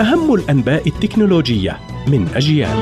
أهم الأنباء التكنولوجية من أجيال.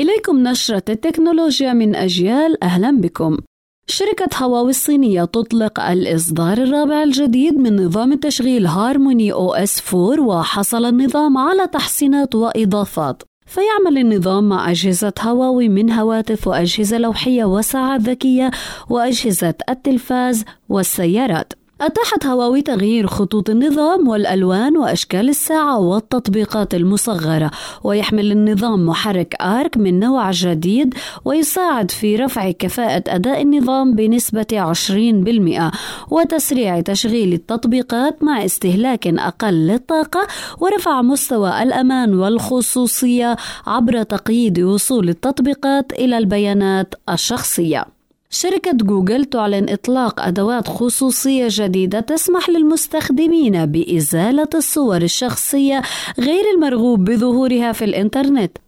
إليكم نشرة التكنولوجيا من أجيال. أهلا بكم. شركة هواوي الصينية تطلق الإصدار الرابع الجديد من نظام التشغيل هارموني أو إس 4 وحصل النظام على تحسينات وإضافات. فيعمل النظام مع أجهزة هواوي من هواتف وأجهزة لوحية وساعات ذكية وأجهزة التلفاز والسيارات. أتاحت هواوي تغيير خطوط النظام والألوان وأشكال الساعة والتطبيقات المصغرة ويحمل النظام محرك آرك من نوع جديد ويساعد في رفع كفاءة أداء النظام بنسبة 20% وتسريع تشغيل التطبيقات مع استهلاك أقل للطاقة ورفع مستوى الأمان والخصوصية عبر تقييد وصول التطبيقات إلى البيانات الشخصية. شركة جوجل تعلن إطلاق أدوات خصوصية جديدة تسمح للمستخدمين بإزالة الصور الشخصية غير المرغوب بظهورها في الإنترنت.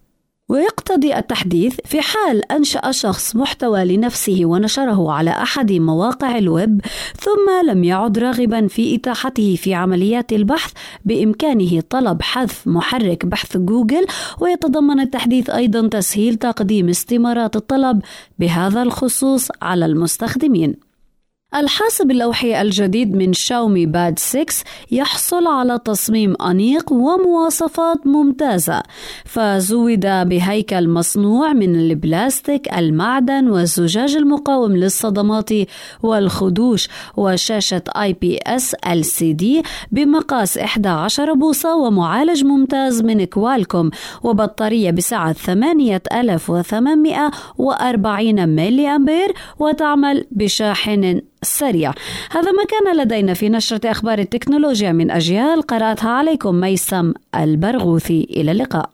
ويقتضي التحديث في حال أنشأ شخص محتوى لنفسه ونشره على أحد مواقع الويب ثم لم يعد راغبا في إتاحته في عمليات البحث بإمكانه طلب حذف محرك بحث جوجل ويتضمن التحديث أيضا تسهيل تقديم استمارات الطلب بهذا الخصوص على المستخدمين. الحاسب اللوحي الجديد من شاومي Pad 6 يحصل على تصميم أنيق ومواصفات ممتازة فزود بهيكل مصنوع من البلاستيك المعدن والزجاج المقاوم للصدمات والخدوش وشاشة آي بي إس إل سي دي بمقاس 11 بوصة ومعالج ممتاز من كوالكوم وبطارية بسعة 8840 ملي أمبير وتعمل بشاحن سريع هذا ما كان لدينا في نشرة أخبار التكنولوجيا من أجيال. قرأتها عليكم ميسم البرغوثي. إلى اللقاء.